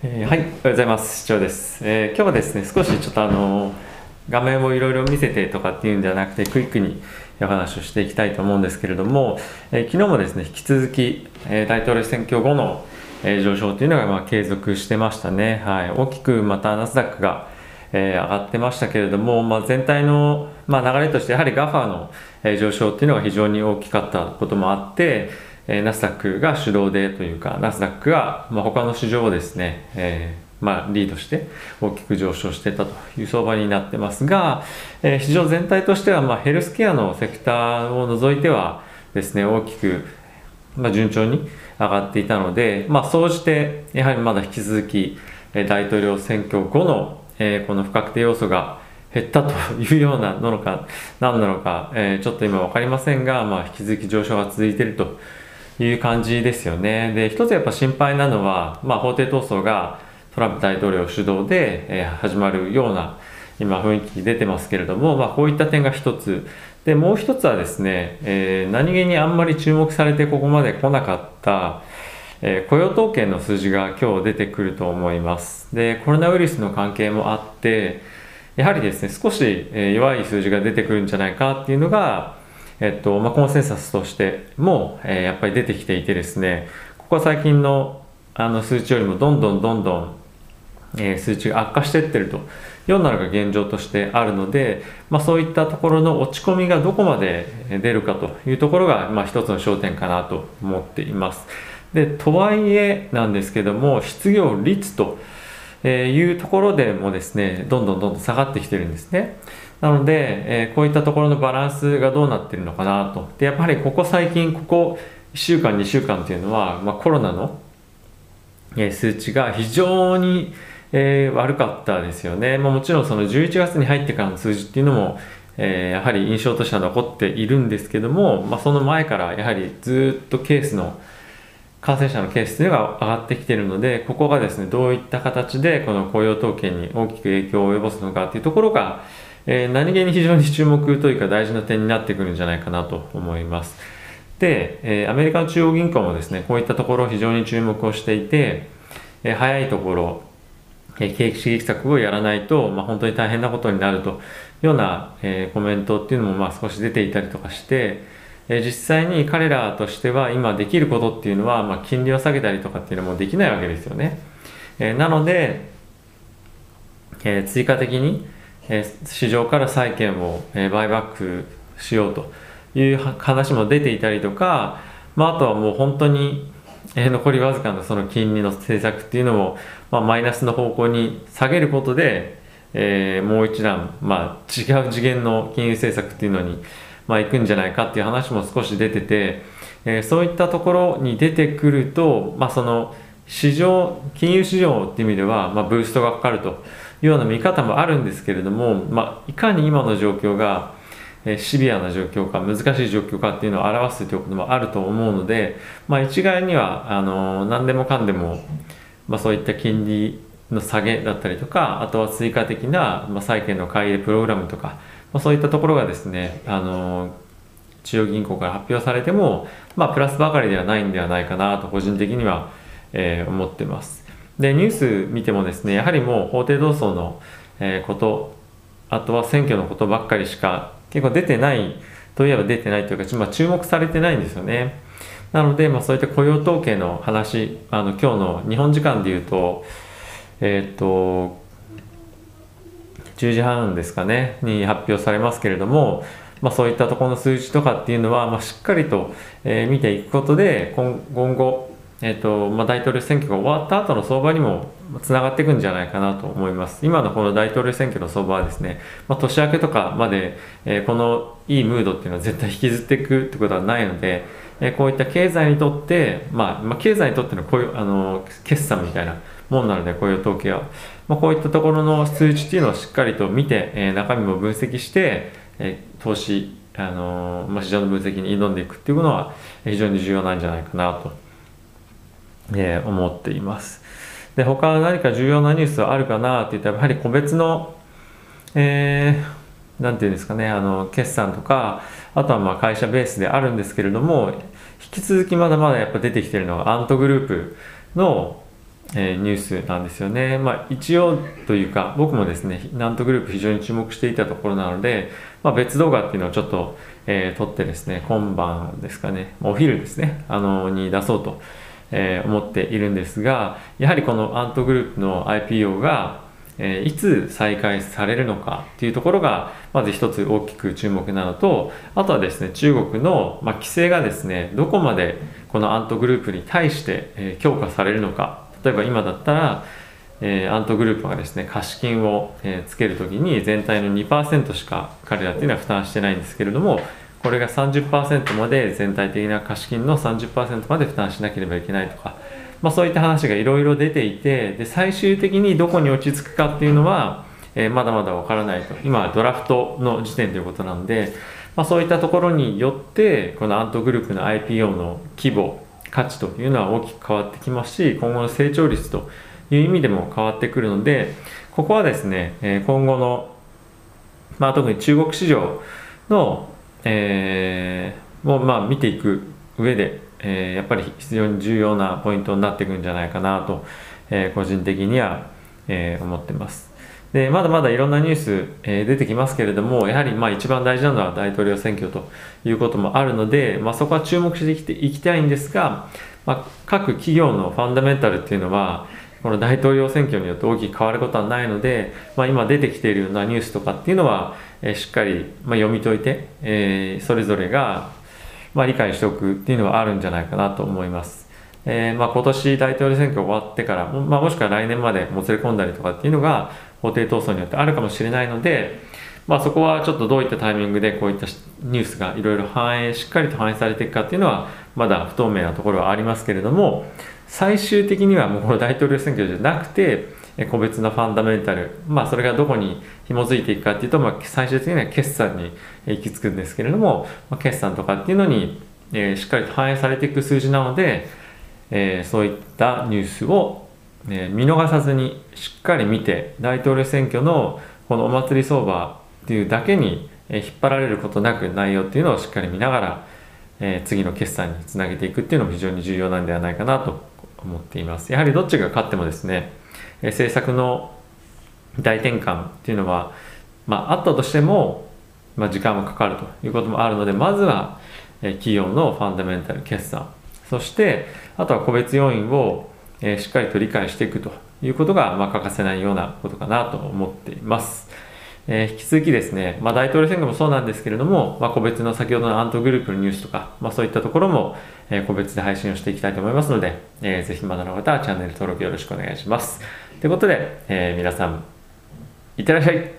えーはい、おはようございます。市長です。えー今日はですね、少しちょっとあの画面をいろいろ見せてとかっていうんじゃなくて、クイックにお話をしていきたいと思うんですけれども、えー昨日もですね、引き続き、え大統領選挙後の、え上昇というのがま継続してましたね。はい、大きくまたナスダックが、え上がってましたけれども、まあ、全体の、まあ、流れとしてやはり GAFA の、え上昇っていうのが非常に大きかったこともあって、えーナスダックが主導でというか、ナスダックが、まあ、他の市場をですね、えーまあ、リードして大きく上昇してたという相場になってますが、えー市場全体としては、まあ、ヘルスケアのセクターを除いてはですね、大きく、まあ、順調に上がっていたので、まあ、総じてやはりまだ引き続き大統領選挙後の、えーこの不確定要素が減ったというようなのか何なのか、えーちょっと今分かりませんが、まあ、引き続き上昇が続いているという感じですよね。で一つやっぱ心配なのは、まあ、法廷闘争がトランプ大統領主導で、え始まるような今雰囲気出てますけれども、まあ、こういった点が一つでもう一つはですね、えー何気にあんまり注目されてここまで来なかった、えー雇用統計の数字が今日出てくると思いますでコロナウイルスの関係もあってやはりですね少し、え弱い数字が出てくるんじゃないかっていうのが、えっとまあ、コンセンサスとしても、えーやっぱり出てきていてですねここは最近のあの数値よりもどんどんどんどんえー数値が悪化していってるというようなのが現状としてあるので、まあ、そういったところの落ち込みがどこまで出るかというところが、まあ、一つの焦点かなと思っています。でとはいえなんですけども失業率というところでもですねどんどんどんどん下がってきてるんですね。なので、えこういったところのバランスがどうなってるのかなと。でやっぱりここ最近ここ1週間2週間っていうのは、まあ、コロナのえ数値が非常に、え悪かったですよね、まあ、もちろんその11月に入ってからの数字っていうのも、えやはり印象としては残っているんですけども、まあ、その前からやはりずっとケースの感染者のケースというのが上がってきているのでここがですねどういった形でこの雇用統計に大きく影響を及ぼすのかというところが、えー何気に非常に注目というか大事な点になってくるんじゃないかなと思います。で、えーアメリカの中央銀行もですねこういったところを非常に注目をしていて、えー早いところ、え景気刺激策をやらないと、まあ、本当に大変なことになるというような、えコメントっていうのもまあ少し出ていたりとかして、え実際に彼らとしては今できることっていうのは、まあ、金利を下げたりとかっていうのもできないわけですよね。えなので、え追加的に、え市場から債券を、えバイバックしようという話も出ていたりとか、まあ、あとはもう本当に、え残りわずかのその金利の政策っていうのも、まあ、マイナスの方向に下げることで、えもう一段、まあ、違う次元の金融政策っていうのに、まあ、行くんじゃないかっていう話も少し出てて、えーそういったところに出てくると、まあ、その市場金融市場っていう意味では、まあ、ブーストがかかるというような見方もあるんですけれども、まあ、いかに今の状況が、えシビアな状況か難しい状況かっていうのを表すということもあると思うので、まあ、一概にはあの何でもかんでも、まあ、そういった金利の下げだったりとかあとは追加的な、まあ、債券の買い入れプログラムとか、まあ、そういったところがですねあの中央銀行から発表されても、まあ、プラスばかりではないんではないかなと個人的には、えー思ってます。でニュース見てもですねやはりもう法廷闘争の、えーことあとは選挙のことばっかりしか結構出てないといえば出てないというか、まあ、注目されてないんですよね。なので、まあ、そういった雇用統計の話あの今日の日本時間でいうとえっ、と10時半ですかねに発表されますけれども、まあ、そういったところの数字とかっていうのは、まあ、しっかりと、えー見ていくことで今後、えーとまあ、大統領選挙が終わった後の相場にもつながっていくんじゃないかなと思います。今のこの大統領選挙の相場はですね、まあ、年明けとかまで、えーこのいいムードっていうのは絶対引きずっていくってことはないので、えこういった経済にとって、まあ、まあ経済にとっての雇用あの決算みたいなものなので雇用統計は、まあ、こういったところの数値っていうのをしっかりと見て、えー中身も分析して、えー投資あのーまあ、市場の分析に挑んでいくっていうのは非常に重要なんじゃないかなと、えー思っています。で他何か重要なニュースはあるかなって言ったらやはり個別の、えーなんていうんですかねあの決算とかあとはまあ会社ベースであるんですけれども引き続きまだまだやっぱ出てきてるのがアントグループの、え、ニュースなんですよね。まあ、一応というか僕もですねナントグループ非常に注目していたところなので、まあ、別動画っていうのをちょっと、えー、撮ってですね今晩ですかねお昼ですねあのに出そうと、えー、思っているんですがやはりこのアントグループの IPO がえいつ再開されるのかっていうところがまず一つ大きく注目なのとあとはですね中国の、ま規制がですねどこまでこのアントグループに対して、え強化されるのか例えば今だったら、えアントグループがですね貸金を、えつける時に全体の2%しか彼らっていうのは負担してないんですけれどもこれが30%まで全体的な貸金の30%まで負担しなければいけないとかまあ、そういった話がいろいろ出ていてで最終的にどこに落ち着くかっていうのは、えー、まだまだわからないと。今はドラフトの時点ということなので、まあ、そういったところによってこのアントグループの IPO の規模価値というのは大きく変わってきますし今後の成長率という意味でも変わってくるのでここはですね、え今後の、まあ、特に中国市場の、えー、をまあ見ていく上でえー、やっぱり非常に重要なポイントになっていくんじゃないかなと、えー、個人的には、え、思ってます。でまだまだいろんなニュース、えー、出てきますけれどもやはりまあ一番大事なのは大統領選挙ということもあるので、まあ、そこは注目していきていきたいんですが、まあ、各企業のファンダメンタルっていうのはこの大統領選挙によって大きく変わることはないので、まあ、今出てきているようなニュースとかっていうのは、えー、しっかり、まあ、読み解いて、えー、それぞれがまあ、理解しておくっていうのはあるんじゃないかなと思います。えー、まあ、今年大統領選挙終わってから、まあ、もしくは来年までもつれ込んだりとかっていうのが法廷闘争によってあるかもしれないので、まあ、そこはちょっとどういったタイミングでこういったニュースがいろいろ反映しっかりと反映されていくかっていうのはまだ不透明なところはありますけれども最終的にはもうこの大統領選挙じゃなくて個別のファンダメンタル、まあ、それがどこに紐づいていくかっていうと、まあ、最終的には決算に行き着くんですけれども、まあ、決算とかっていうのに、えー、しっかりと反映されていく数字なので、えー、そういったニュースを、え、見逃さずにしっかり見て大統領選挙のこのお祭り相場っていうだけに、引っ張られることなく内容っていうのをしっかり見ながら、え次の決算につなげていくっていうのも非常に重要なんではないかなと思っています。やはりどっちが勝ってもですねえ政策の大転換っていうのは、まあ、あったとしても、まあ、時間もかかるということもあるのでまずは、え企業のファンダメンタル決算そしてあとは個別要因を、えしっかりと理解していくということが、まあ、欠かせないようなことかなと思っています。えー、引き続きですね、まあ、大統領選挙もそうなんですけれども、まあ、個別の先ほどのアントグループのニュースとか、まあ、そういったところも、えー、個別で配信をしていきたいと思いますので、えー、ぜひまだの方はチャンネル登録よろしくお願いします。ということで、え、皆さん、いってらっしゃい